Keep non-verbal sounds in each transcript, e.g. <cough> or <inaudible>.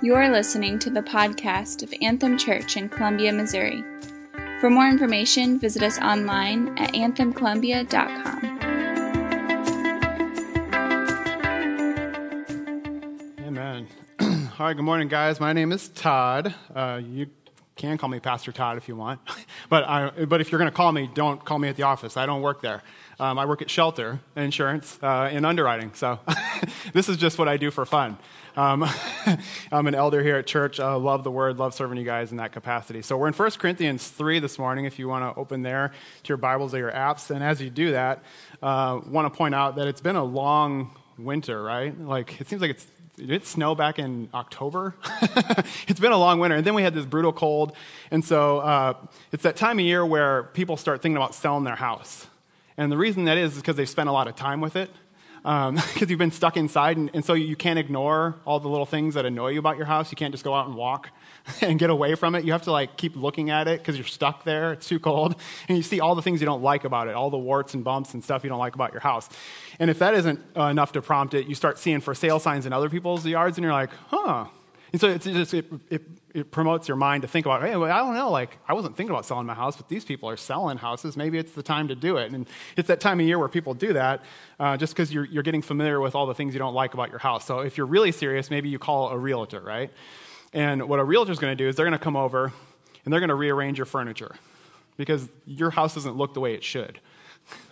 You are listening to the podcast of Anthem Church in Columbia, Missouri. For more information, visit us online at anthemcolumbia.com. Amen. <clears throat> All right, good morning, guys. My name is Todd. Uh, you can call me Pastor Todd if you want, <laughs> but, I, but if you're going to call me, don't call me at the office. I don't work there. Um, I work at Shelter Insurance uh, in underwriting, so <laughs> this is just what I do for fun. Um, <laughs> I'm an elder here at church. Uh, love the word, love serving you guys in that capacity. So we're in 1 Corinthians 3 this morning, if you want to open there to your Bibles or your apps. And as you do that, uh, want to point out that it's been a long winter, right? Like, it seems like it's did it snow back in October? <laughs> it's been a long winter. And then we had this brutal cold. And so uh, it's that time of year where people start thinking about selling their house. And the reason that is is because they've spent a lot of time with it because um, <laughs> you've been stuck inside, and, and, so you can't ignore all the little things that annoy you about your house. You can't just go out and walk <laughs> and get away from it. You have to like keep looking at it because you're stuck there. It's too cold, and you see all the things you don't like about it, all the warts and bumps and stuff you don't like about your house. And if that isn't enough to prompt it, you start seeing for sale signs in other people's yards, and you're like, huh, and so just, it, it, it, promotes your mind to think about, hey, well, I don't know, like, I wasn't thinking about selling my house, but these people are selling houses. Maybe it's the time to do it. And it's that time of year where people do that uh, just because you're, you're getting familiar with all the things you don't like about your house. So if you're really serious, maybe you call a realtor, right? And what a realtor is going to do is they're going to come over and they're going to rearrange your furniture because your house doesn't look the way it should.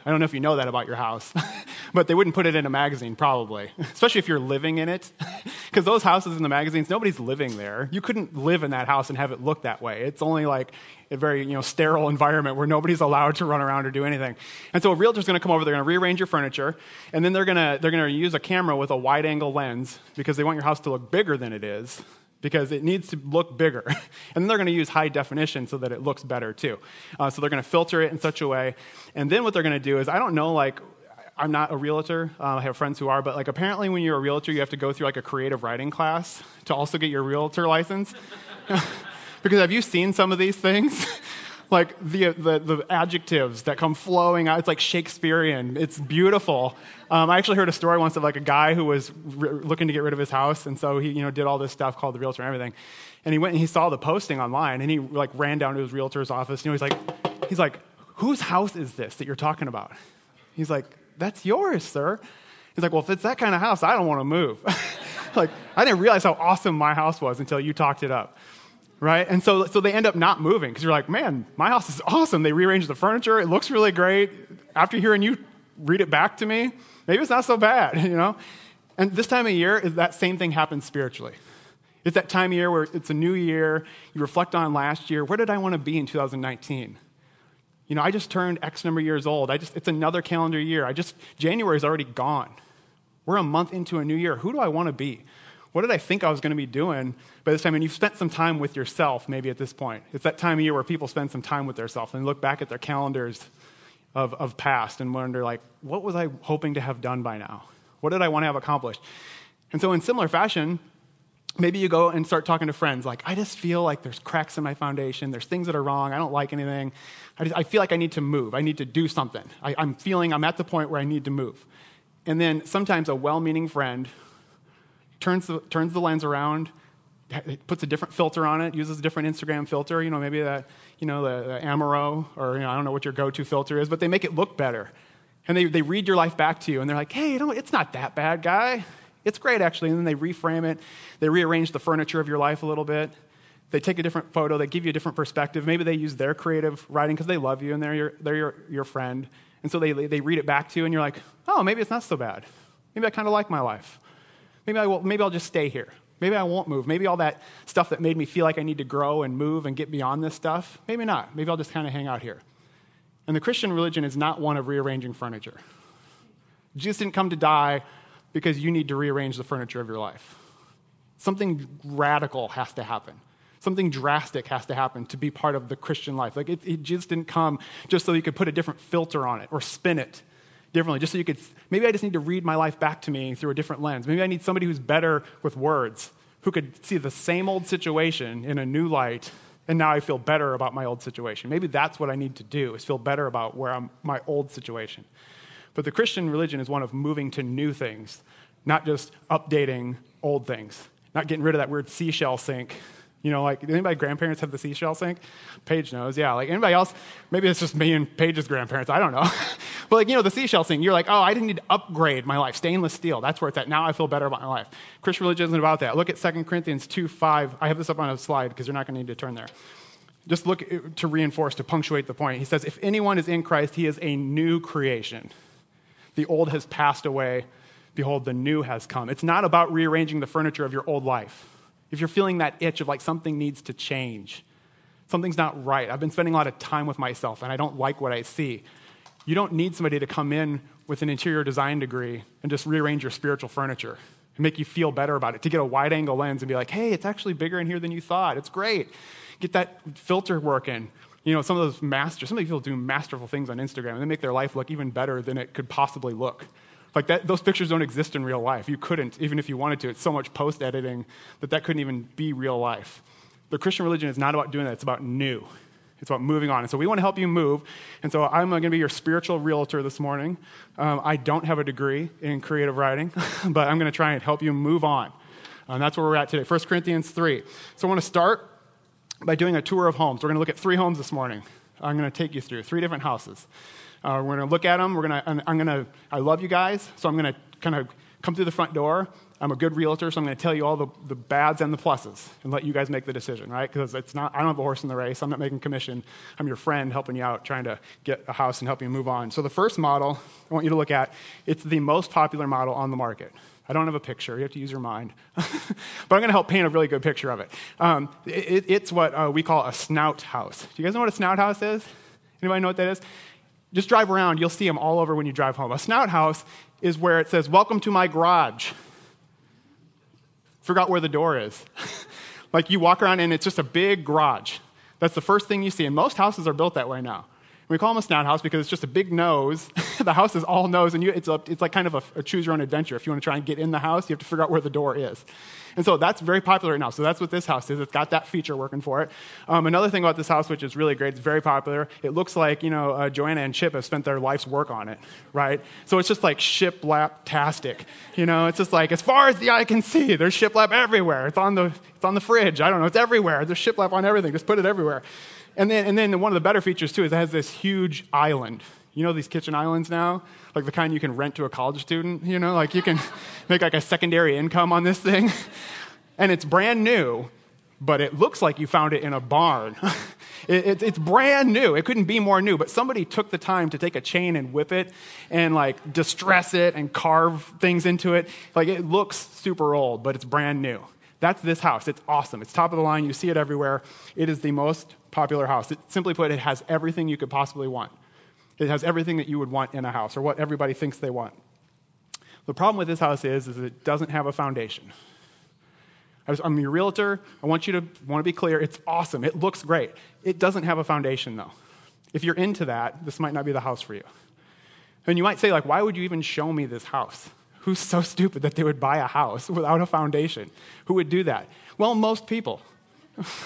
I don't know if you know that about your house, <laughs> but they wouldn't put it in a magazine, probably, <laughs> especially if you're living in it. <laughs> Because those houses in the magazines, nobody's living there. You couldn't live in that house and have it look that way. It's only like a very you know, sterile environment where nobody's allowed to run around or do anything. And so a realtor's going to come over, they're going to rearrange your furniture, and then they're going to they're going to use a camera with a wide angle lens because they want your house to look bigger than it is because it needs to look bigger. <laughs> and then they're going to use high definition so that it looks better too. Uh, so they're going to filter it in such a way. And then what they're going to do is, I don't know, like, I'm not a realtor. Uh, I have friends who are, but like apparently when you're a realtor, you have to go through like a creative writing class to also get your realtor license. <laughs> because have you seen some of these things? <laughs> like the, the, the, adjectives that come flowing out. It's like Shakespearean. It's beautiful. Um, I actually heard a story once of like a guy who was re- looking to get rid of his house, and so he you know did all this stuff called the realtor and everything. And he went and he saw the posting online, and he like ran down to his realtor's office. You know, he's like, he's like, whose house is this that you're talking about? He's like, that's yours, sir. He's like, well, if it's that kind of house, I don't want to move. <laughs> like, I didn't realize how awesome my house was until you talked it up right? And so, so they end up not moving because you're like, man, my house is awesome. They rearranged the furniture. It looks really great. After hearing you read it back to me, maybe it's not so bad, <laughs> you know? And this time of year, is that same thing happens spiritually. It's that time of year where it's a new year. You reflect on last year. Where did I want to be in 2019? You know, I just turned X number of years old. I just, it's another calendar year. I just, January is already gone. We're a month into a new year. Who do I want to be? What did I think I was going to be doing by this time? And you've spent some time with yourself maybe at this point. It's that time of year where people spend some time with themselves and look back at their calendars of, of past and wonder, like, what was I hoping to have done by now? What did I want to have accomplished? And so, in similar fashion, maybe you go and start talking to friends like, I just feel like there's cracks in my foundation, there's things that are wrong, I don't like anything. I, just, I feel like I need to move, I need to do something. I, I'm feeling I'm at the point where I need to move. And then sometimes a well meaning friend turns the, turns the lens around, puts a different filter on it, uses a different Instagram filter, you know, maybe that, you know, the, the Amaro, or you know, I don't know what your go-to filter is, but they make it look better. And they, they read your life back to you, and they're like, hey, know, it's not that bad, guy. It's great, actually. And then they reframe it. They rearrange the furniture of your life a little bit. They take a different photo. They give you a different perspective. Maybe they use their creative writing because they love you and they're, your, they're your, your friend. And so they, they read it back to you, and you're like, oh, maybe it's not so bad. Maybe I kind of like my life. Maybe, I will, maybe I'll just stay here. Maybe I won't move. Maybe all that stuff that made me feel like I need to grow and move and get beyond this stuff, maybe not. Maybe I'll just kind of hang out here. And the Christian religion is not one of rearranging furniture. Jesus didn't come to die because you need to rearrange the furniture of your life. Something radical has to happen. Something drastic has to happen to be part of the Christian life. Like, it, it just didn't come just so you could put a different filter on it or spin it differently, just so you could, maybe I just need to read my life back to me through a different lens. Maybe I need somebody who's better with words, who could see the same old situation in a new light, and now I feel better about my old situation. Maybe that's what I need to do, is feel better about where I'm, my old situation. But the Christian religion is one of moving to new things, not just updating old things. not getting rid of that weird seashell sink. You know, like, anybody grandparents have the seashell sink? Paige knows, yeah. Like, anybody else? Maybe it's just me and Paige's grandparents. I don't know. <laughs> but, like, you know, the seashell sink, you're like, oh, I didn't need to upgrade my life. Stainless steel, that's where it's at. Now I feel better about my life. Christian religion isn't about that. Look at 2 Corinthians 2 5. I have this up on a slide because you're not going to need to turn there. Just look uh, to reinforce, to punctuate the point. He says, if anyone is in Christ, he is a new creation. The old has passed away. Behold, the new has come. It's not about rearranging the furniture of your old life if you're feeling that itch of like something needs to change, something's not right, I've been spending a lot of time with myself and I don't like what I see, you don't need somebody to come in with an interior design degree and just rearrange your spiritual furniture and make you feel better about it, to get a wide angle lens and be like, hey, it's actually bigger in here than you thought. It's great. Get that filter working. You know, some of those masters, some of these people do masterful things on Instagram and they make their life look even better than it could possibly look. Like that, those pictures don't exist in real life. You couldn't, even if you wanted to. It's so much post editing that that couldn't even be real life. The Christian religion is not about doing that, it's about new. It's about moving on. And so we want to help you move. And so I'm going to be your spiritual realtor this morning. Um, I don't have a degree in creative writing, <laughs> but I'm going to try and help you move on. And that's where we're at today. 1 Corinthians 3. So I want to start by doing a tour of homes. We're going to look at three homes this morning. I'm going to take you through three different houses. Uh, we're going to look at them. We're going to, I'm going to, I love you guys, so I'm going to kind of come through the front door. I'm a good realtor, so I'm going to tell you all the, the bads and the pluses and let you guys make the decision, right? Because it's not, I don't have a horse in the race. I'm not making commission. I'm your friend helping you out, trying to get a house and help you move on. So the first model I want you to look at, it's the most popular model on the market. I don't have a picture. You have to use your mind. <laughs> but I'm going to help paint a really good picture of it. Um, it it's what uh, we call a snout house. Do you guys know what a snout house is? Anybody know what that is? Just drive around, you'll see them all over when you drive home. A snout house is where it says, Welcome to my garage. Forgot where the door is. <laughs> like you walk around and it's just a big garage. That's the first thing you see. And most houses are built that way now. We call them a snout house because it's just a big nose. <laughs> the house is all nose, and you, it's, a, it's like kind of a, a choose your own adventure. If you want to try and get in the house, you have to figure out where the door is. And so that's very popular right now. So that's what this house is. It's got that feature working for it. Um, another thing about this house, which is really great, it's very popular. It looks like, you know, uh, Joanna and Chip have spent their life's work on it, right? So it's just like shiplap-tastic. You know, it's just like, as far as the eye can see, there's shiplap everywhere. It's on the, it's on the fridge. I don't know. It's everywhere. There's shiplap on everything. Just put it everywhere. And then, and then one of the better features, too, is it has this huge island. You know these kitchen islands now? Like the kind you can rent to a college student, you know? Like you can <laughs> make like a secondary income on this thing. <laughs> and it's brand new, but it looks like you found it in a barn. <laughs> it, it, it's brand new. It couldn't be more new, but somebody took the time to take a chain and whip it and like distress it and carve things into it. Like it looks super old, but it's brand new. That's this house. It's awesome. It's top of the line. You see it everywhere. It is the most popular house. It, simply put, it has everything you could possibly want. It has everything that you would want in a house or what everybody thinks they want. The problem with this house is, is it doesn't have a foundation. I'm your realtor. I want you to want to be clear. It's awesome. It looks great. It doesn't have a foundation, though. If you're into that, this might not be the house for you. And you might say, like, why would you even show me this house? Who's so stupid that they would buy a house without a foundation? Who would do that? Well, most people.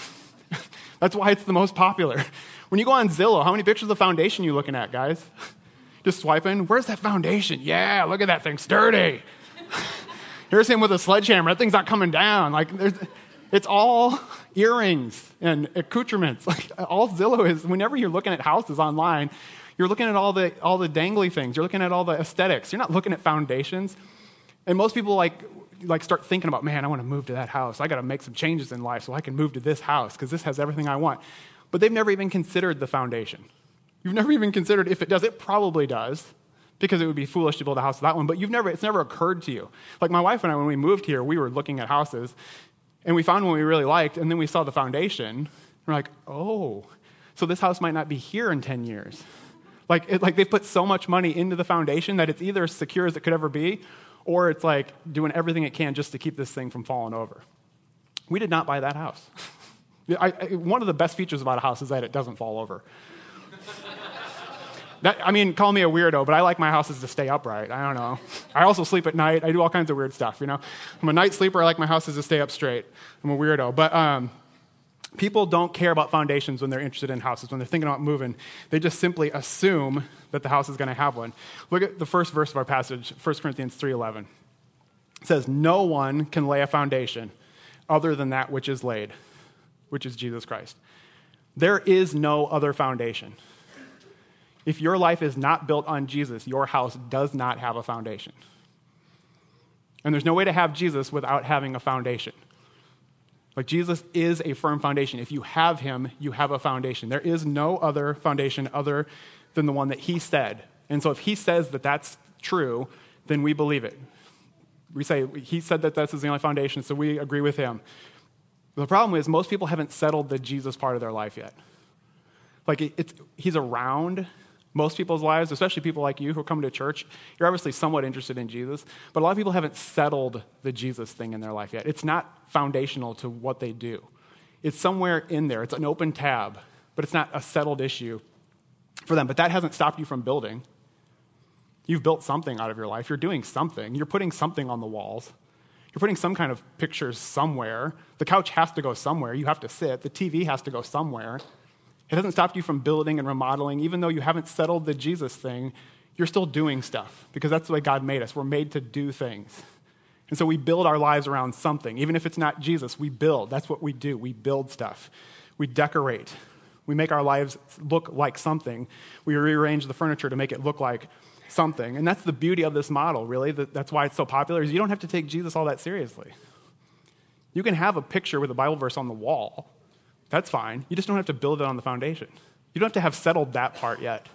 <laughs> That's why it's the most popular. When you go on Zillow, how many pictures of foundation are you looking at, guys? <laughs> Just swiping. Where's that foundation? Yeah, look at that thing, sturdy. <laughs> Here's him with a sledgehammer. That thing's not coming down. Like, it's all earrings and accoutrements. Like, all Zillow is, whenever you're looking at houses online, you're looking at all the, all the dangly things. You're looking at all the aesthetics. You're not looking at foundations. And most people, like, like start thinking about, man, I want to move to that house. I got to make some changes in life so I can move to this house because this has everything I want. But they've never even considered the foundation. You've never even considered if it does. It probably does because it would be foolish to build a house with that one, but you've never, it's never occurred to you. Like my wife and I, when we moved here, we were looking at houses and we found one we really liked, and then we saw the foundation. And We're like, oh, so this house might not be here in 10 years. Like, it, like they've put so much money into the foundation that it's either as secure as it could ever be, or it's like doing everything it can just to keep this thing from falling over. We did not buy that house. <laughs> I, I, one of the best features about a house is that it doesn't fall over. <laughs> That, I mean, call me a weirdo, but I like my houses to stay upright. I don't know. I also sleep at night. I do all kinds of weird stuff, you know? I'm a night sleeper. I like my houses to stay up straight. I'm a weirdo. But um, people don't care about foundations when they're interested in houses. When they're thinking about moving, they just simply assume that the house is going to have one. Look at the first verse of our passage, 1 Corinthians 3.11. It says, no one can lay a foundation other than that which is laid, which is Jesus Christ. There is no other foundation. If your life is not built on Jesus, your house does not have a foundation. And there's no way to have Jesus without having a foundation. Jesus is a firm foundation. If you have him, you have a foundation. There is no other foundation other than the one that he said. And so if he says that that's true, then we believe it. We say he said that this is the only foundation, so we agree with him. The problem is most people haven't settled the Jesus part of their life yet. Like it, he's around, most people's lives, especially people like you who are coming to church, you're obviously somewhat interested in Jesus, but a lot of people haven't settled the Jesus thing in their life yet. It's not foundational to what they do. It's somewhere in there, it's an open tab, but it's not a settled issue for them. But that hasn't stopped you from building. You've built something out of your life, you're doing something, you're putting something on the walls. You're putting some kind of pictures somewhere. The couch has to go somewhere. You have to sit. The TV has to go somewhere. It hasn't stopped you from building and remodeling. Even though you haven't settled the Jesus thing, you're still doing stuff because that's the way God made us. We're made to do things. And so we build our lives around something. Even if it's not Jesus, we build. That's what we do. We build stuff. We decorate. We make our lives look like something. We rearrange the furniture to make it look like something. And that's the beauty of this model, really. That's why it's so popular, is you don't have to take Jesus all that seriously. You can have a picture with a Bible verse on the wall that's fine. You just don't have to build it on the foundation. You don't have to have settled that part yet.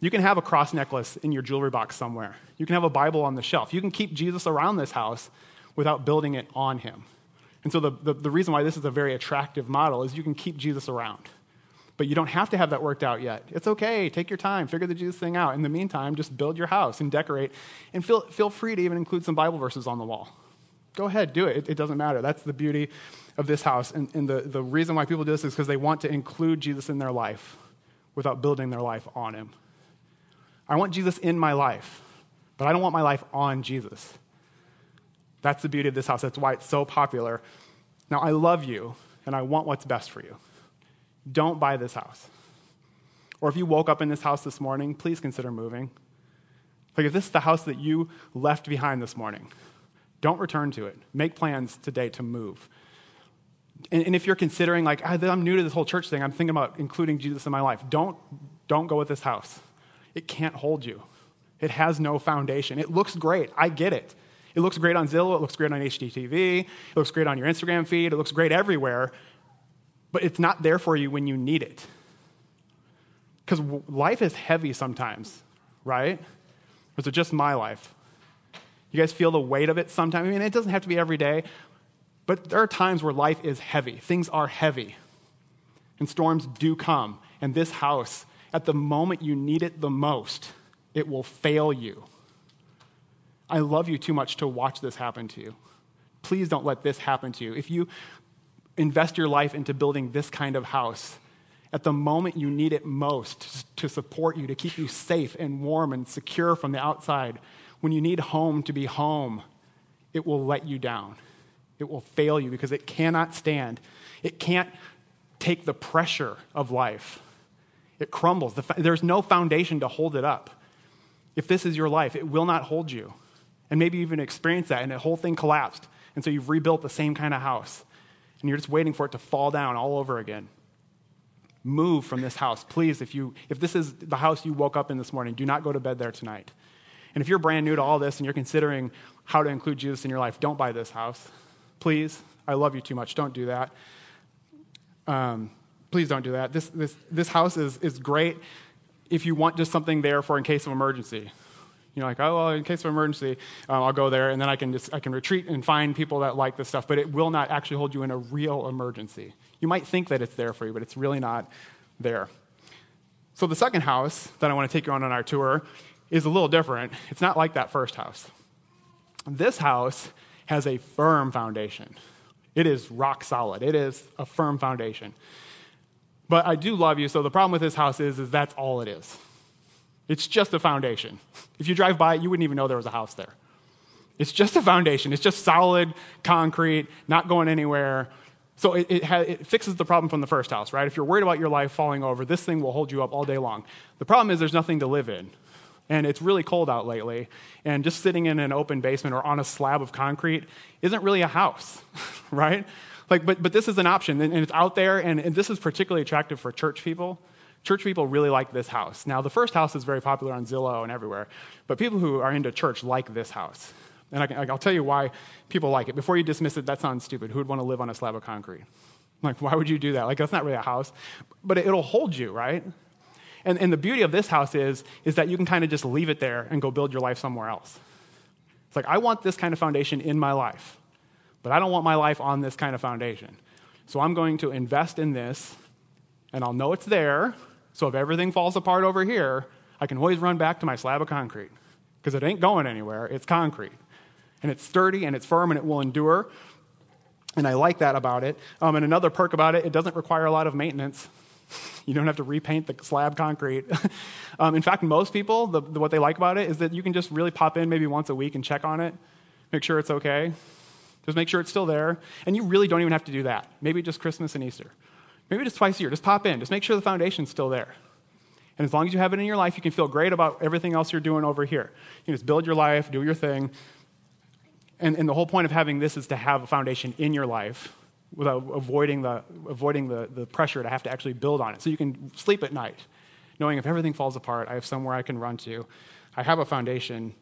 You can have a cross necklace in your jewelry box somewhere. You can have a Bible on the shelf. You can keep Jesus around this house without building it on him. And so, the, the, the, reason why this is a very attractive model is you can keep Jesus around. But you don't have to have that worked out yet. It's okay. Take your time. Figure the Jesus thing out. In the meantime, just build your house and decorate. And feel, feel free to even include some Bible verses on the wall. Go ahead, do it. It, it doesn't matter. That's the beauty of this house. And, and the, the reason why people do this is because they want to include Jesus in their life without building their life on him. I want Jesus in my life, but I don't want my life on Jesus. That's the beauty of this house. That's why it's so popular. Now, I love you, and I want what's best for you. Don't buy this house. Or if you woke up in this house this morning, please consider moving. Like if this is the house that you left behind this morning, don't return to it. Make plans today to move. And, and if you're considering, like, ah, I'm new to this whole church thing, I'm thinking about including Jesus in my life, don't, don't go with this house. It can't hold you. It has no foundation. It looks great. I get it. It looks great on Zillow. It looks great on HGTV, It looks great on your Instagram feed. It looks great everywhere. But it's not there for you when you need it. Because life is heavy sometimes, right? Or is it just my life? You guys feel the weight of it sometimes? I mean, it doesn't have to be every day, but there are times where life is heavy. Things are heavy. And storms do come. And this house, at the moment you need it the most, it will fail you. I love you too much to watch this happen to you. Please don't let this happen to you. If you invest your life into building this kind of house, at the moment you need it most to support you, to keep you safe and warm and secure from the outside, when you need home to be home, it will let you down. It will fail you because it cannot stand. It can't take the pressure of life. It crumbles. There's no foundation to hold it up. If this is your life, it will not hold you. And maybe you even experienced that and the whole thing collapsed. And so you've rebuilt the same kind of house. And you're just waiting for it to fall down all over again. Move from this house. Please, if, you, if this is the house you woke up in this morning, do not go to bed there tonight. And if you're brand new to all this and you're considering how to include Jesus in your life, don't buy this house. Please, I love you too much. Don't do that. Um, please don't do that. This, this, this house is, is great if you want just something there for in case of emergency. You know, like, oh, well, in case of emergency, um, I'll go there, and then I can just I can retreat and find people that like this stuff. But it will not actually hold you in a real emergency. You might think that it's there for you, but it's really not there. So the second house that I want to take you on on our tour is a little different. It's not like that first house. This house has a firm foundation. It is rock solid. It is a firm foundation. But I do love you, so the problem with this house is, is that's all it is. It's just a foundation. If you drive by it, you wouldn't even know there was a house there. It's just a foundation. It's just solid concrete, not going anywhere. So it, it, ha- it, fixes the problem from the first house, right? If you're worried about your life falling over, this thing will hold you up all day long. The problem is there's nothing to live in. And it's really cold out lately, and just sitting in an open basement or on a slab of concrete isn't really a house, <laughs> right? Like, but, but this is an option, and, and it's out there, and, and this is particularly attractive for church people. Church people really like this house. Now, the first house is very popular on Zillow and everywhere, but people who are into church like this house. And I will tell you why people like it. Before you dismiss it, that sounds stupid. Who would want to live on a slab of concrete? Like, why would you do that? Like, that's not really a house. But it, it'll hold you, right? And, and the beauty of this house is, is that you can kind of just leave it there and go build your life somewhere else. It's like, I want this kind of foundation in my life, but I don't want my life on this kind of foundation. So I'm going to invest in this, and I'll know it's there. So if everything falls apart over here, I can always run back to my slab of concrete because it ain't going anywhere. It's concrete. And it's sturdy and it's firm and it will endure. And I like that about it. Um, and another perk about it, it doesn't require a lot of maintenance. <laughs> You don't have to repaint the slab concrete. <laughs> um, in fact, most people, the, the, what they like about it is that you can just really pop in maybe once a week and check on it, make sure it's okay, just make sure it's still there. And you really don't even have to do that. Maybe just Christmas and Easter. Maybe just twice a year. Just pop in, just make sure the foundation's still there. And as long as you have it in your life, you can feel great about everything else you're doing over here. You just build your life, do your thing. And, and the whole point of having this is to have a foundation in your life without avoiding, the, avoiding the, the pressure to have to actually build on it. So you can sleep at night, knowing if everything falls apart, I have somewhere I can run to. I have a foundation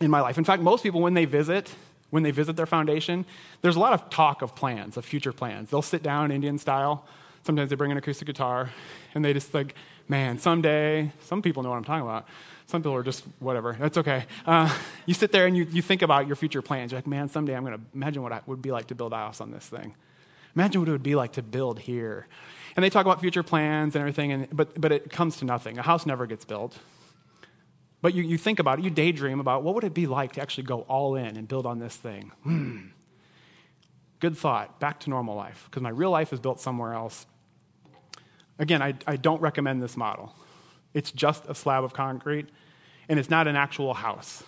in my life. In fact, most people, when they visit, when they visit their foundation, there's a lot of talk of plans, of future plans. They'll sit down Indian style. Sometimes they bring an acoustic guitar, and they just like, man, someday, some people know what I'm talking about. Some people are just whatever. That's okay. Uh, you sit there and you, you think about your future plans. You're like, man, someday I'm going to imagine what it would be like to build a house on this thing. Imagine what it would be like to build here. And they talk about future plans and everything, and, but, but it comes to nothing. A house never gets built. But you, you think about it, you daydream about what would it be like to actually go all in and build on this thing. Hmm. Good thought. Back to normal life, because my real life is built somewhere else. Again, I, I don't recommend this model. It's just a slab of concrete, and it's not an actual house.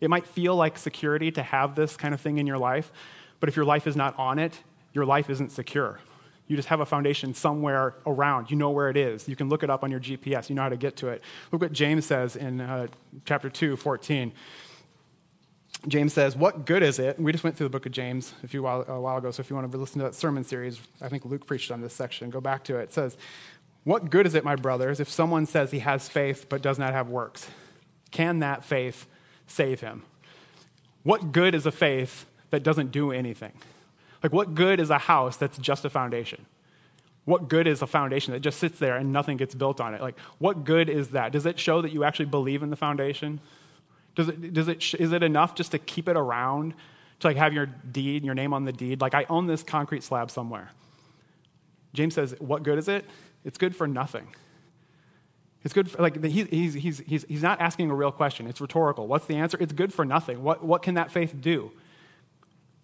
It might feel like security to have this kind of thing in your life, but if your life is not on it, your life isn't secure. You just have a foundation somewhere around. You know where it is. You can look it up on your GPS. You know how to get to it. Look what James says in uh, chapter 2, 14. James says, What good is it? We just went through the book of James a few while, a while ago, so if you want to listen to that sermon series, I think Luke preached on this section. Go back to it. It says, What good is it, my brothers, if someone says he has faith but does not have works? Can that faith save him? What good is a faith that doesn't do anything? Like, what good is a house that's just a foundation? What good is a foundation that just sits there and nothing gets built on it? Like, what good is that? Does it show that you actually believe in the foundation? Does it, does it, is it enough just to keep it around, to like have your deed, your name on the deed? Like, I own this concrete slab somewhere. James says, what good is it? It's good for nothing. It's good for, like, he, he's, he's, he's, he's not asking a real question. It's rhetorical. What's the answer? It's good for nothing. What, what can that faith do?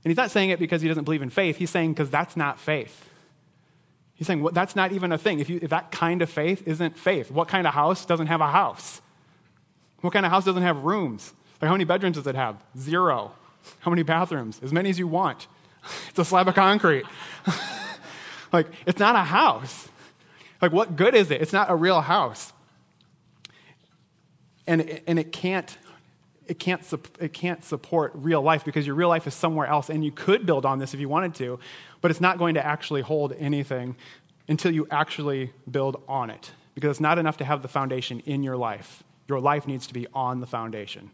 And he's not saying it because he doesn't believe in faith. He's saying because that's not faith. He's saying well, that's not even a thing. If, you, if that kind of faith isn't faith, what kind of house doesn't have a house? What kind of house doesn't have rooms? Like how many bedrooms does it have? Zero. How many bathrooms? As many as you want. <laughs> It's a slab of concrete. <laughs> like it's not a house. Like what good is it? It's not a real house. And, and it can't it can't, it can't support real life because your real life is somewhere else. And you could build on this if you wanted to, but it's not going to actually hold anything until you actually build on it because it's not enough to have the foundation in your life. Your life needs to be on the foundation.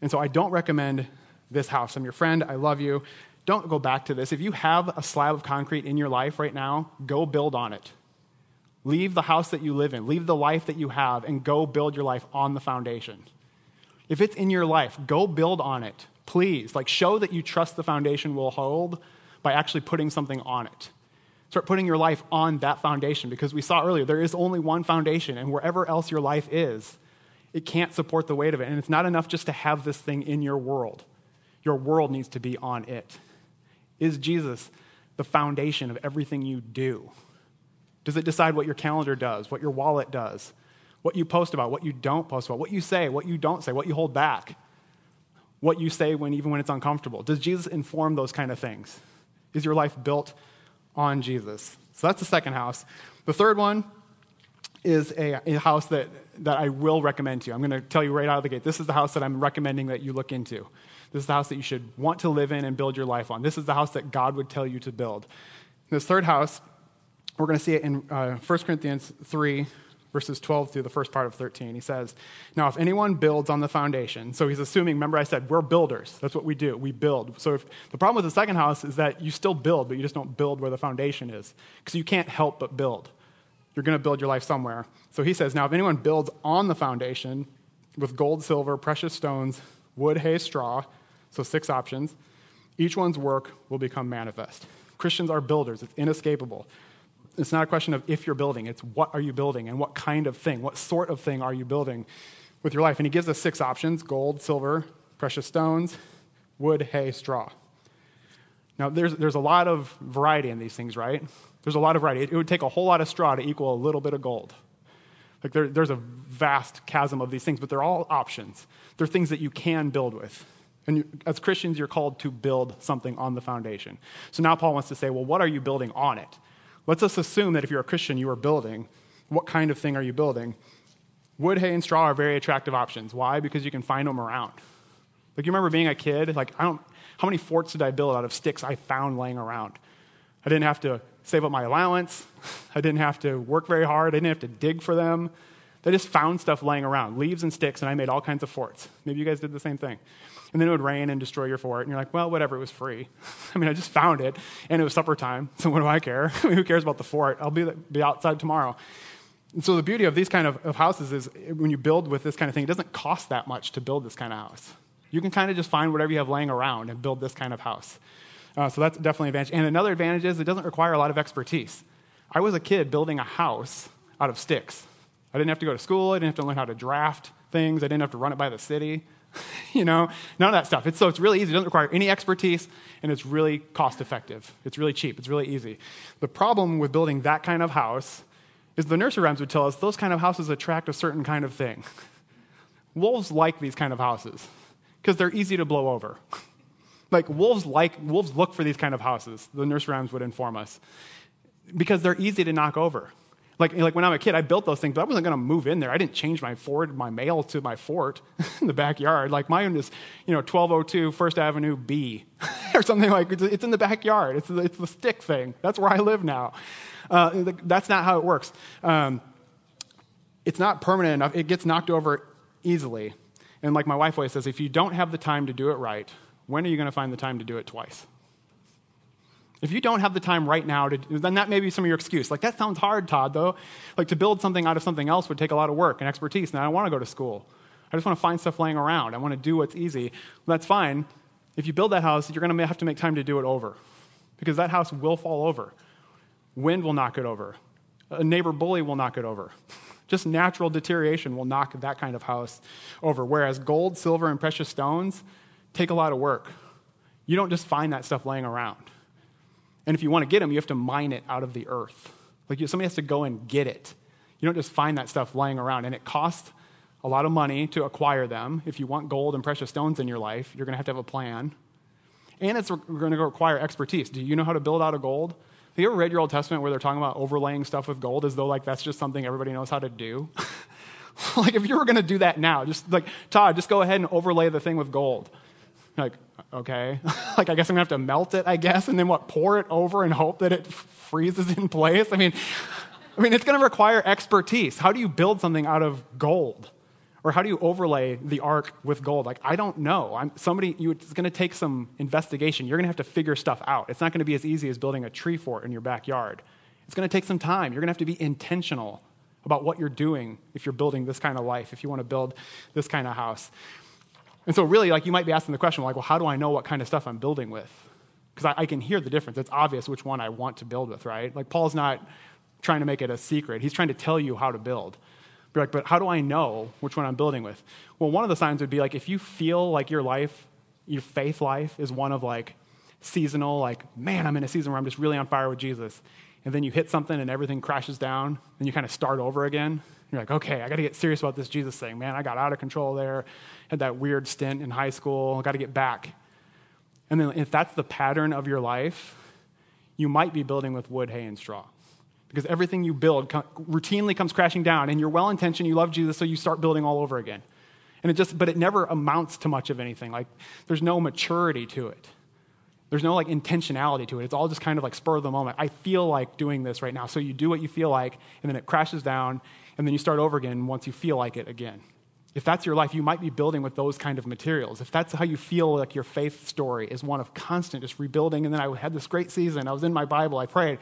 And so I don't recommend this house. I'm your friend. I love you. Don't go back to this. If you have a slab of concrete in your life right now, go build on it. Leave the house that you live in, leave the life that you have, and go build your life on the foundation. If it's in your life, go build on it, please. Like, show that you trust the foundation will hold by actually putting something on it. Start putting your life on that foundation because we saw earlier there is only one foundation, and wherever else your life is, it can't support the weight of it. And it's not enough just to have this thing in your world, your world needs to be on it. Is Jesus the foundation of everything you do? Does it decide what your calendar does, what your wallet does, what you post about, what you don't post about, what you say, what you don't say, what you hold back, what you say when, even when it's uncomfortable. Does Jesus inform those kind of things? Is your life built on Jesus? So that's the second house. The third one is a, a house that that I will recommend to you. I'm going to tell you right out of the gate this is the house that I'm recommending that you look into. This is the house that you should want to live in and build your life on. This is the house that God would tell you to build. This third house, we're going to see it in uh, 1 Corinthians 3, verses 12 through the first part of 13. He says, Now, if anyone builds on the foundation, so he's assuming, remember I said, we're builders. That's what we do. We build. So if, the problem with the second house is that you still build, but you just don't build where the foundation is, because you can't help but build. You're going to build your life somewhere. So he says, Now, if anyone builds on the foundation with gold, silver, precious stones, wood, hay, straw, so six options, each one's work will become manifest. Christians are builders, it's inescapable. It's not a question of if you're building, it's what are you building and what kind of thing, what sort of thing are you building with your life. And he gives us six options gold, silver, precious stones, wood, hay, straw. Now, there's, there's a lot of variety in these things, right? There's a lot of variety. It, would take a whole lot of straw to equal a little bit of gold. Like there, there's a vast chasm of these things, but they're all options. They're things that you can build with. And you, as Christians, you're called to build something on the foundation. So now Paul wants to say, well, what are you building on it? Let's just assume that if you're a Christian, you are building. What kind of thing are you building? Wood, hay, and straw are very attractive options. Why? Because you can find them around. Like, you remember being a kid? Like, I don't, how many forts did I build out of sticks I found laying around? I didn't have to save up my allowance. <laughs> I didn't have to work very hard. I didn't have to dig for them. They just found stuff laying around, leaves and sticks, and I made all kinds of forts. Maybe you guys did the same thing. And then it would rain and destroy your fort, and you're like, well, whatever, it was free. <laughs> I mean, I just found it, and it was supper time, so what do I care? <laughs> I mean, Who cares about the fort? I'll be, be outside tomorrow. And so the beauty of these kind of, of houses is when you build with this kind of thing, it doesn't cost that much to build this kind of house. You can kind of just find whatever you have laying around and build this kind of house. Uh, so that's definitely an advantage. And another advantage is it doesn't require a lot of expertise. I was a kid building a house out of sticks. I didn't have to go to school. I didn't have to learn how to draft things. I didn't have to run it by the city. <laughs> you know, none of that stuff. It's, so it's really easy. It doesn't require any expertise, and it's really cost effective. It's really cheap. It's really easy. The problem with building that kind of house is the nursery rhymes would tell us those kind of houses attract a certain kind of thing. <laughs> wolves like these kind of houses because they're easy to blow over. <laughs> like wolves like wolves look for these kind of houses. The nursery rhymes would inform us because they're easy to knock over. Like, like when I'm a kid, I built those things, but I wasn't going to move in there. I didn't change my fort, my mail to my fort <laughs> in the backyard. Like mine is, you know, 1202 First Avenue B <laughs> or something like it's in the backyard. It's the, it's the stick thing. That's where I live now. Uh, that's not how it works. Um, it's not permanent enough. It gets knocked over easily. And like my wife always says, if you don't have the time to do it right, when are you going to find the time to do it twice? If you don't have the time right now, to, then that may be some of your excuse. Like, that sounds hard, Todd, though. Like, to build something out of something else would take a lot of work and expertise, and I don't want to go to school. I just want to find stuff laying around. I want to do what's easy. That's fine. If you build that house, you're going to have to make time to do it over because that house will fall over. Wind will knock it over. A neighbor bully will knock it over. Just natural deterioration will knock that kind of house over. Whereas gold, silver, and precious stones take a lot of work. You don't just find that stuff laying around. And if you want to get them, you have to mine it out of the earth. Like somebody has to go and get it. You don't just find that stuff laying around. And it costs a lot of money to acquire them. If you want gold and precious stones in your life, you're going to have to have a plan. And it's going to require expertise. Do you know how to build out of gold? Have you ever read your Old Testament where they're talking about overlaying stuff with gold as though like that's just something everybody knows how to do? <laughs> like if you were going to do that now, just like Todd, just go ahead and overlay the thing with gold. Like, okay. <laughs> like, I guess I'm to have to melt it, I guess, and then what, pour it over and hope that it freezes in place? I mean, I mean, it's to require expertise. How do you build something out of gold? Or how do you overlay the ark with gold? Like, I don't know. I'm, somebody, you, it's to take some investigation. You're to have to figure stuff out. It's not to be as easy as building a tree fort in your backyard. It's to take some time. You're to have to be intentional about what you're doing if you're building this kind of life, if you want to build this kind of house. And so, really, like you might be asking the question, like, well, how do I know what kind of stuff I'm building with? Because I, I, can hear the difference. It's obvious which one I want to build with, right? Like, Paul's not trying to make it a secret. He's trying to tell you how to build. You're like, but how do I know which one I'm building with? Well, one of the signs would be like if you feel like your life, your faith life, is one of like seasonal, like, man, I'm in a season where I'm just really on fire with Jesus. And then you hit something and everything crashes down, and you kind of start over again. You're like, okay, I got to get serious about this Jesus thing. Man, I got out of control there. Had that weird stint in high school. I got to get back. And then if that's the pattern of your life, you might be building with wood, hay, and straw. because everything you build routinely comes crashing down and you're well intentioned you love jesus so you start building all over again and it just but it never amounts to much of anything like there's no maturity to it there's no like intentionality to it it's all just kind of like spur of the moment i feel like doing this right now so you do what you feel like and then it crashes down and then you start over again once you feel like it again if that's your life you might be building with those kind of materials if that's how you feel like your faith story is one of constant just rebuilding and then i had this great season i was in my bible i prayed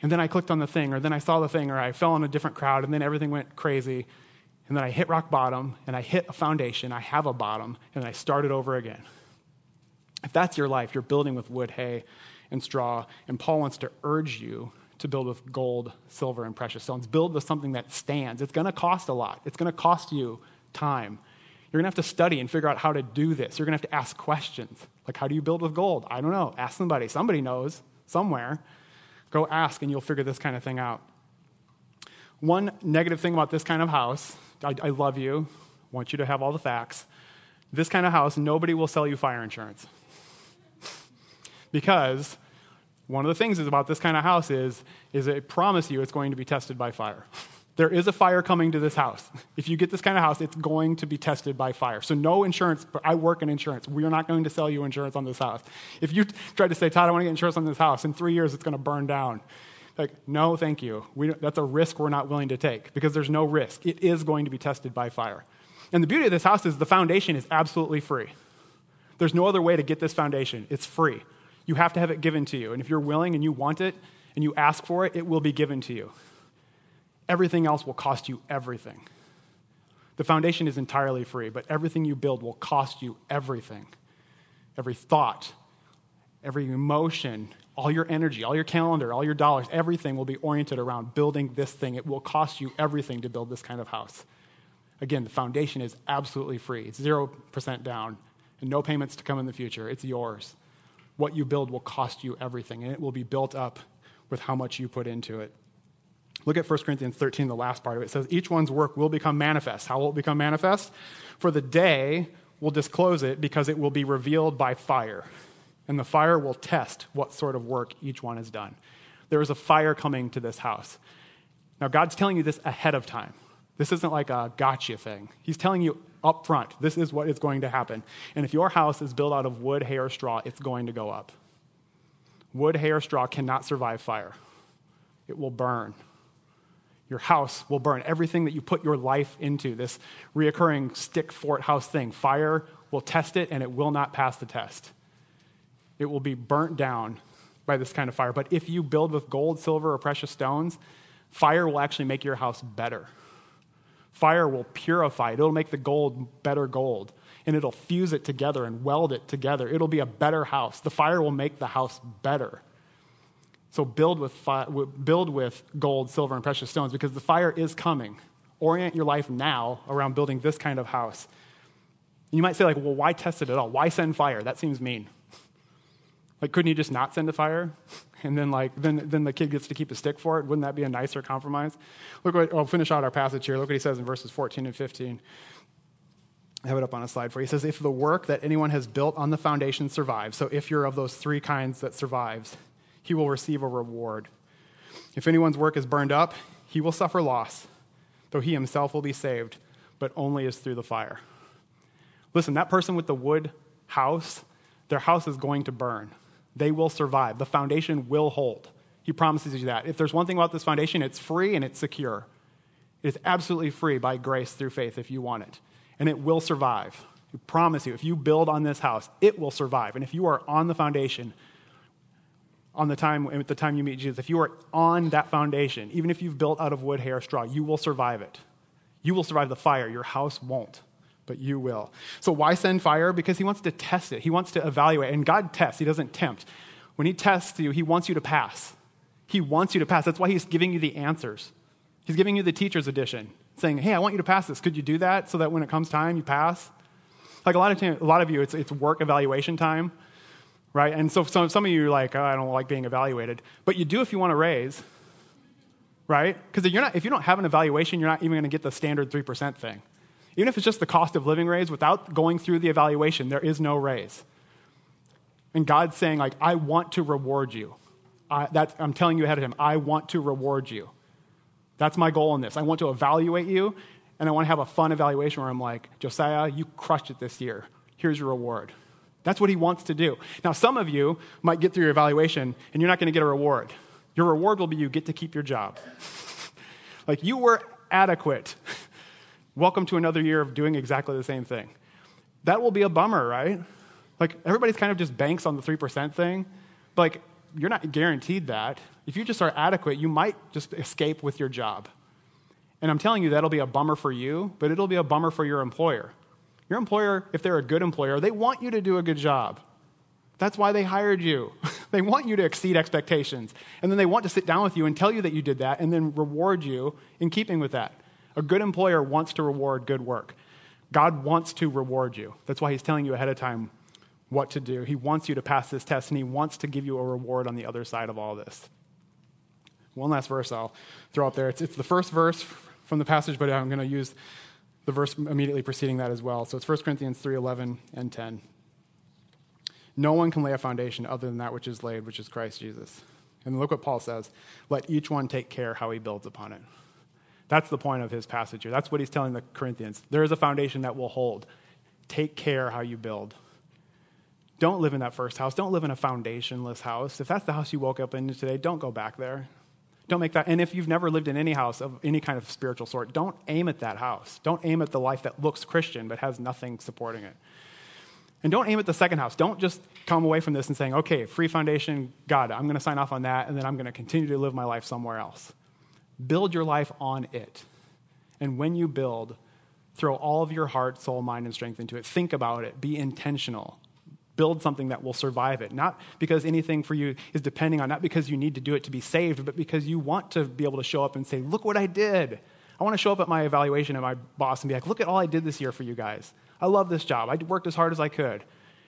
and then I clicked on the thing, or then I saw the thing, or I fell in a different crowd, and then everything went crazy. And then I hit rock bottom, and I hit a foundation. I have a bottom, and I started over again. If that's your life, you're building with wood, hay, and straw. And Paul wants to urge you to build with gold, silver, and precious stones. Build with something that stands. It's going to cost a lot, it's going to cost you time. You're going to have to study and figure out how to do this. You're going to have to ask questions. Like, how do you build with gold? I don't know. Ask somebody. Somebody knows somewhere. Go ask, and you'll figure this kind of thing out. One negative thing about this kind of house I, I love you, want you to have all the facts. This kind of house, nobody will sell you fire insurance. <laughs> because one of the things is about this kind of house is, is they promise you it's going to be tested by fire. <laughs> There is a fire coming to this house. If you get this kind of house, it's going to be tested by fire. So, no insurance, I work in insurance. We are not going to sell you insurance on this house. If you try to say, Todd, I want to get insurance on this house, in three years it's going to burn down. Like, no, thank you. We, that's a risk we're not willing to take because there's no risk. It is going to be tested by fire. And the beauty of this house is the foundation is absolutely free. There's no other way to get this foundation, it's free. You have to have it given to you. And if you're willing and you want it and you ask for it, it will be given to you. Everything else will cost you everything. The foundation is entirely free, but everything you build will cost you everything. Every thought, every emotion, all your energy, all your calendar, all your dollars, everything will be oriented around building this thing. It will cost you everything to build this kind of house. Again, the foundation is absolutely free. It's 0% down and no payments to come in the future. It's yours. What you build will cost you everything, and it will be built up with how much you put into it. Look at 1 Corinthians 13, the last part of it. It says, Each one's work will become manifest. How will it become manifest? For the day will disclose it because it will be revealed by fire. And the fire will test what sort of work each one has done. There is a fire coming to this house. Now, God's telling you this ahead of time. This isn't like a gotcha thing. He's telling you up front, this is what is going to happen. And if your house is built out of wood, hay, or straw, it's going to go up. Wood, hay, or straw cannot survive fire, it will burn your house will burn. Everything that you put your life into, this reoccurring stick fort house thing, fire will test it and it will not pass the test. It will be burnt down by this kind of fire. But if you build with gold, silver, or precious stones, fire will actually make your house better. Fire will purify it, it'll make the gold better gold. And it'll fuse it together and weld it together. It'll be a better house. The fire will make the house better. So build with, fi- build with gold, silver, and precious stones because the fire is coming. Orient your life now around building this kind of house. You might say, like, well, why test it at all? Why send fire? That seems mean. Like, couldn't you just not send a fire? And then, like, then, then the kid gets to keep a stick for it? Wouldn't that be a nicer compromise? Look what, I'll finish out our passage here. Look what he says in verses 14 and 15. I have it up on a slide for you. He says, If the work that anyone has built on the foundation survives, so if you're of those three kinds that survives, he will receive a reward. If anyone's work is burned up, he will suffer loss, though he himself will be saved, but only as through the fire. Listen, that person with the wood house, their house is going to burn. They will survive. The foundation will hold. He promises you that. If there's one thing about this foundation, it's free and it's secure. It is absolutely free by grace through faith if you want it. And it will survive. I promise you, if you build on this house, it will survive. And if you are on the foundation, on the time at the time you meet Jesus, if you are on that foundation, even if you've built out of wood, hair, straw, you will survive it. You will survive the fire. Your house won't, but you will. So why send fire? Because he wants to test it. He wants to evaluate. And God tests, he doesn't tempt. When he tests you, he wants you to pass. He wants you to pass. That's why he's giving you the answers. He's giving you the teacher's edition, saying, Hey, I want you to pass this. Could you do that so that when it comes time, you pass? Like a lot of, time, a lot of you, it's, it's work evaluation time right? And so some, some of you are like, oh, I don't like being evaluated. But you do if you want to raise, right? Because if, you're not, if you don't have an evaluation, you're not even going to get the standard 3% thing. Even if it's just the cost of living raise, without going through the evaluation, there is no raise. And God's saying, like, I want to reward you. I, I'm telling you ahead of time, I want to reward you. That's my goal in this. I want to evaluate you, and I want to have a fun evaluation where I'm like, Josiah, you crushed it this year. Here's your reward. That's what he wants to do. Now, some of you might get through your evaluation, and you're not going to get a reward. Your reward will be you get to keep your job. <laughs> like, you were adequate. <laughs> Welcome to another year of doing exactly the same thing. That will be a bummer, right? Like, everybody's kind of just banks on the 3% thing. But, like, you're not guaranteed that. If you just are adequate, you might just escape with your job. And I'm telling you, that'll be a bummer for you, but it'll be a bummer for your employer. Your employer, if they're a good employer, they want you to do a good job. That's why they hired you. <laughs> they want you to exceed expectations. And then they want to sit down with you and tell you that you did that and then reward you in keeping with that. A good employer wants to reward good work. God wants to reward you. That's why he's telling you ahead of time what to do. He wants you to pass this test, and He wants to give you a reward on the other side of all this. One last verse I'll throw up there. It's, it's the first verse from the passage, but I'm going to use the verse immediately preceding that as well. So it's 1 Corinthians 3:11 and 10. No one can lay a foundation other than that which is laid, which is Christ Jesus. And look what Paul says let each one take care how he builds upon it. That's the point of his passage here. That's what he's telling the Corinthians. There is a foundation that will hold. Take care how you build. Don't live in that first house. Don't live in a foundationless house. If that's the house you woke up in today, don't go back there. Don't make that. And if you've never lived in any house of any kind of spiritual sort, don't aim at that house. Don't aim at the life that looks Christian but has nothing supporting it. And don't aim at the second house. Don't just come away from this and saying, okay, free foundation, God, I'm going to sign off on that, and then I'm going to continue to live my life somewhere else. Build your life on it. And when you build, throw all of your heart, soul, mind, and strength into it. Think about it. Be intentional build something that will survive it. Not because anything for you is depending on, not because you need to do it to be saved, but because you want to be able to show up and say, Look what I did. I want to show up at my evaluation at my boss and be like, Look at all I did this year for you guys. I love this job. I worked as hard as I could.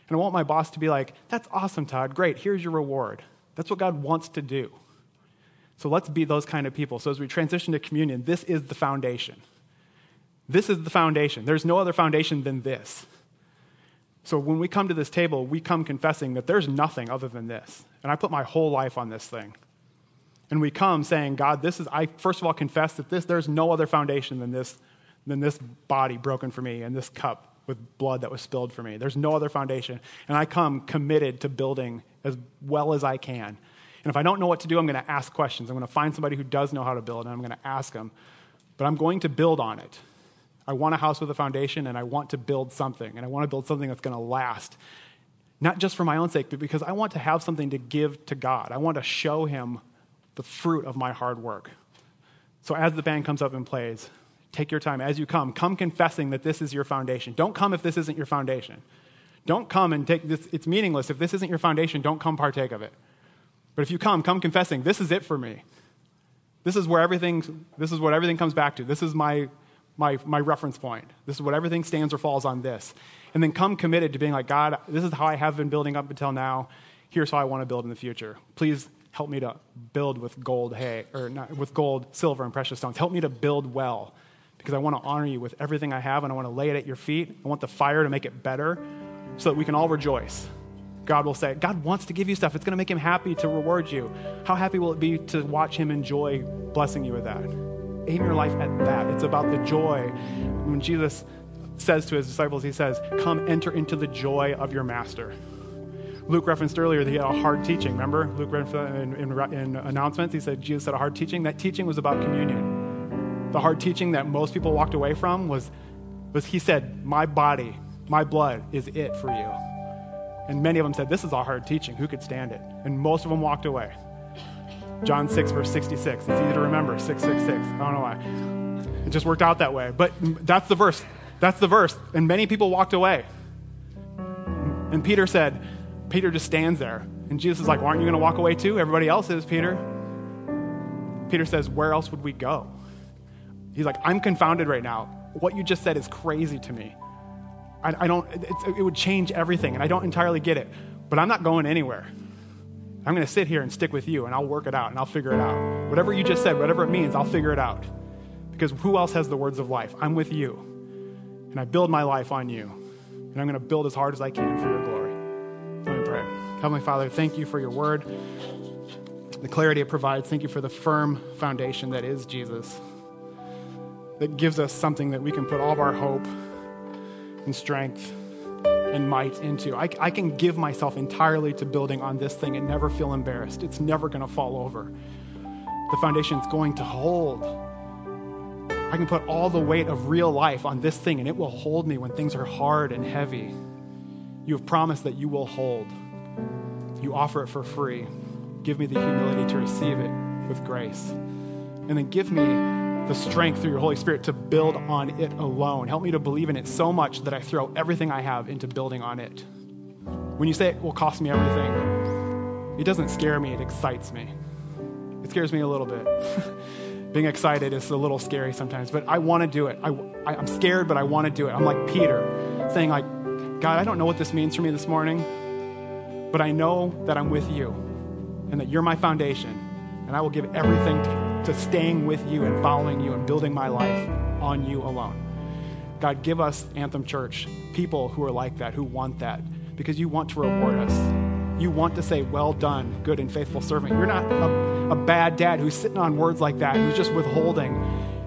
And I want my boss to be like, That's awesome, Todd. Great. Here's your reward. That's what God wants to do. So let's be those kind of people. So as we transition to communion, this is the foundation. This is the foundation. There's no other foundation than this. So when we come to this table, we come confessing that there's nothing other than this. And I put my whole life on this thing. And we come saying, God, this is, I first of all confess that this, there's no other foundation than this, than this body broken for me and this cup with blood that was spilled for me. There's no other foundation. And I come committed to building as well as I can. And if I don't know what to do, I'm going to ask questions. I'm going to find somebody who does know how to build, and I'm going to ask them. But I'm going to build on it. I want a house with a foundation and I want to build something. And I want to build something that's going to last. Not just for my own sake, but because I want to have something to give to God. I want to show Him the fruit of my hard work. So as the band comes up and plays, take your time. As you come, come confessing that this is your foundation. Don't come if this isn't your foundation. Don't come and take this, it's meaningless. If this isn't your foundation, don't come partake of it. But if you come, come confessing, this is it for me. This is where everything, this is what everything comes back to. This is my my, my reference point. This is what everything stands or falls on this. And then come committed to being like, God, this is how I have been building up until now. Here's how I want to build in the future. Please help me to build with gold hay, or not, with gold, silver, and precious stones. Help me to build well because I want to honor you with everything I have and I want to lay it at your feet. I want the fire to make it better so that we can all rejoice. God will say, God wants to give you stuff. It's going to make him happy to reward you. How happy will it be to watch him enjoy blessing you with that? aim your life at that. It's about the joy. When Jesus says to his disciples, he says, Come enter into the joy of your master. Luke referenced earlier that he had a hard teaching. Remember? Luke in, in, in announcements, he said Jesus had a hard teaching. That teaching was about communion. The hard teaching that most people walked away from was, was he said, My body, my blood is it for you. And many of them said, This is a hard teaching. Who could stand it? And most of them walked away. John 6, verse 66. It's easy to remember 666. I don't know why. It just worked out that way. But that's the verse. That's the verse. And many people walked away. And Peter said, Peter just stands there. And Jesus is like, well, Aren't you going to walk away too? Everybody else is, Peter. Peter says, Where else would we go? He's like, I'm confounded right now. What you just said is crazy to me. I, I don't, it would change everything, and I don't entirely get it. But I'm not going anywhere. I'm going to sit here and stick with you and I'll work it out and I'll figure it out. Whatever you just said, whatever it means, I'll figure it out. Because who else has the words of life? I'm with you. And I build my life on you. And I'm going to build as hard as I can for your glory. Let me pray. Heavenly Father, thank you for your word. the clarity it provides. Thank you for the firm foundation that is Jesus, that gives us something that we can put all of our hope and strength and might into. I, I can give myself entirely to building on this thing and never feel embarrassed. It's never going to fall over. The foundation's going to hold. I can put all the weight of real life on this thing and it will hold me when things are hard and heavy. You have promised that you will hold. You offer it for free. Give me the humility to receive it with grace. And then give me the strength through your Holy Spirit to build on it alone. Help me to believe in it so much that I throw everything I have into building on it. When you say it will cost me everything, it doesn't scare me, it excites me. It scares me a little bit. <laughs> Being excited is a little scary sometimes, but I want to do it. I, I, I'm scared, but I want to do it. I'm like Peter, saying like, God, I don't know what this means for me this morning, but I know that I'm with you and that you're my foundation, and I will give everything to, to staying with you and following you and building my life on you alone. God, give us, Anthem Church, people who are like that, who want that, because you want to reward us. You want to say, Well done, good and faithful servant. You're not a, a bad dad who's sitting on words like that, who's just withholding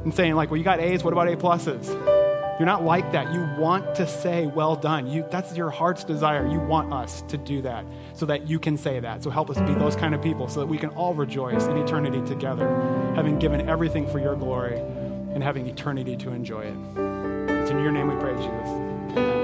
and saying, like, well, you got A's, what about A pluses? You're not like that. You want to say, well done. You, that's your heart's desire. You want us to do that so that you can say that. So help us be those kind of people so that we can all rejoice in eternity together, having given everything for your glory and having eternity to enjoy it. It's in your name we pray, Jesus.